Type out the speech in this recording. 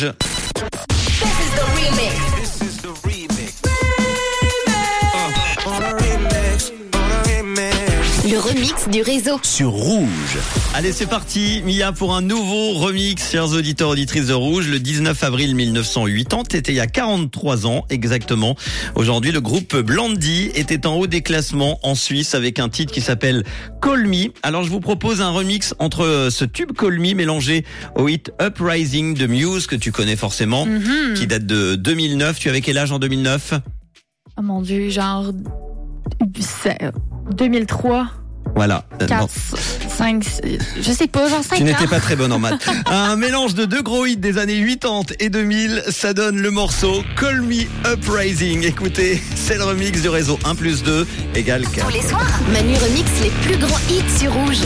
Je... Le remix du réseau. sur Rouge. Allez, c'est parti, Mia, pour un nouveau remix, chers auditeurs, auditrices de Rouge. Le 19 avril 1980, c'était il y a 43 ans exactement. Aujourd'hui, le groupe Blandy était en haut des classements en Suisse avec un titre qui s'appelle Call Me. Alors, je vous propose un remix entre ce tube Call Me mélangé au hit Uprising de Muse, que tu connais forcément, qui date de 2009. Tu avais quel âge en 2009 Oh mon dieu, genre c'est- 2003, Voilà. Euh, 4, non. 5, je sais pas, genre 5 Tu n'étais pas très bonne en maths. Un mélange de deux gros hits des années 80 et 2000, ça donne le morceau Call Me Uprising. Écoutez, c'est le remix du réseau 1 plus 2 égale 4. Tous les soirs, Manu remix les plus grands hits sur Rouge.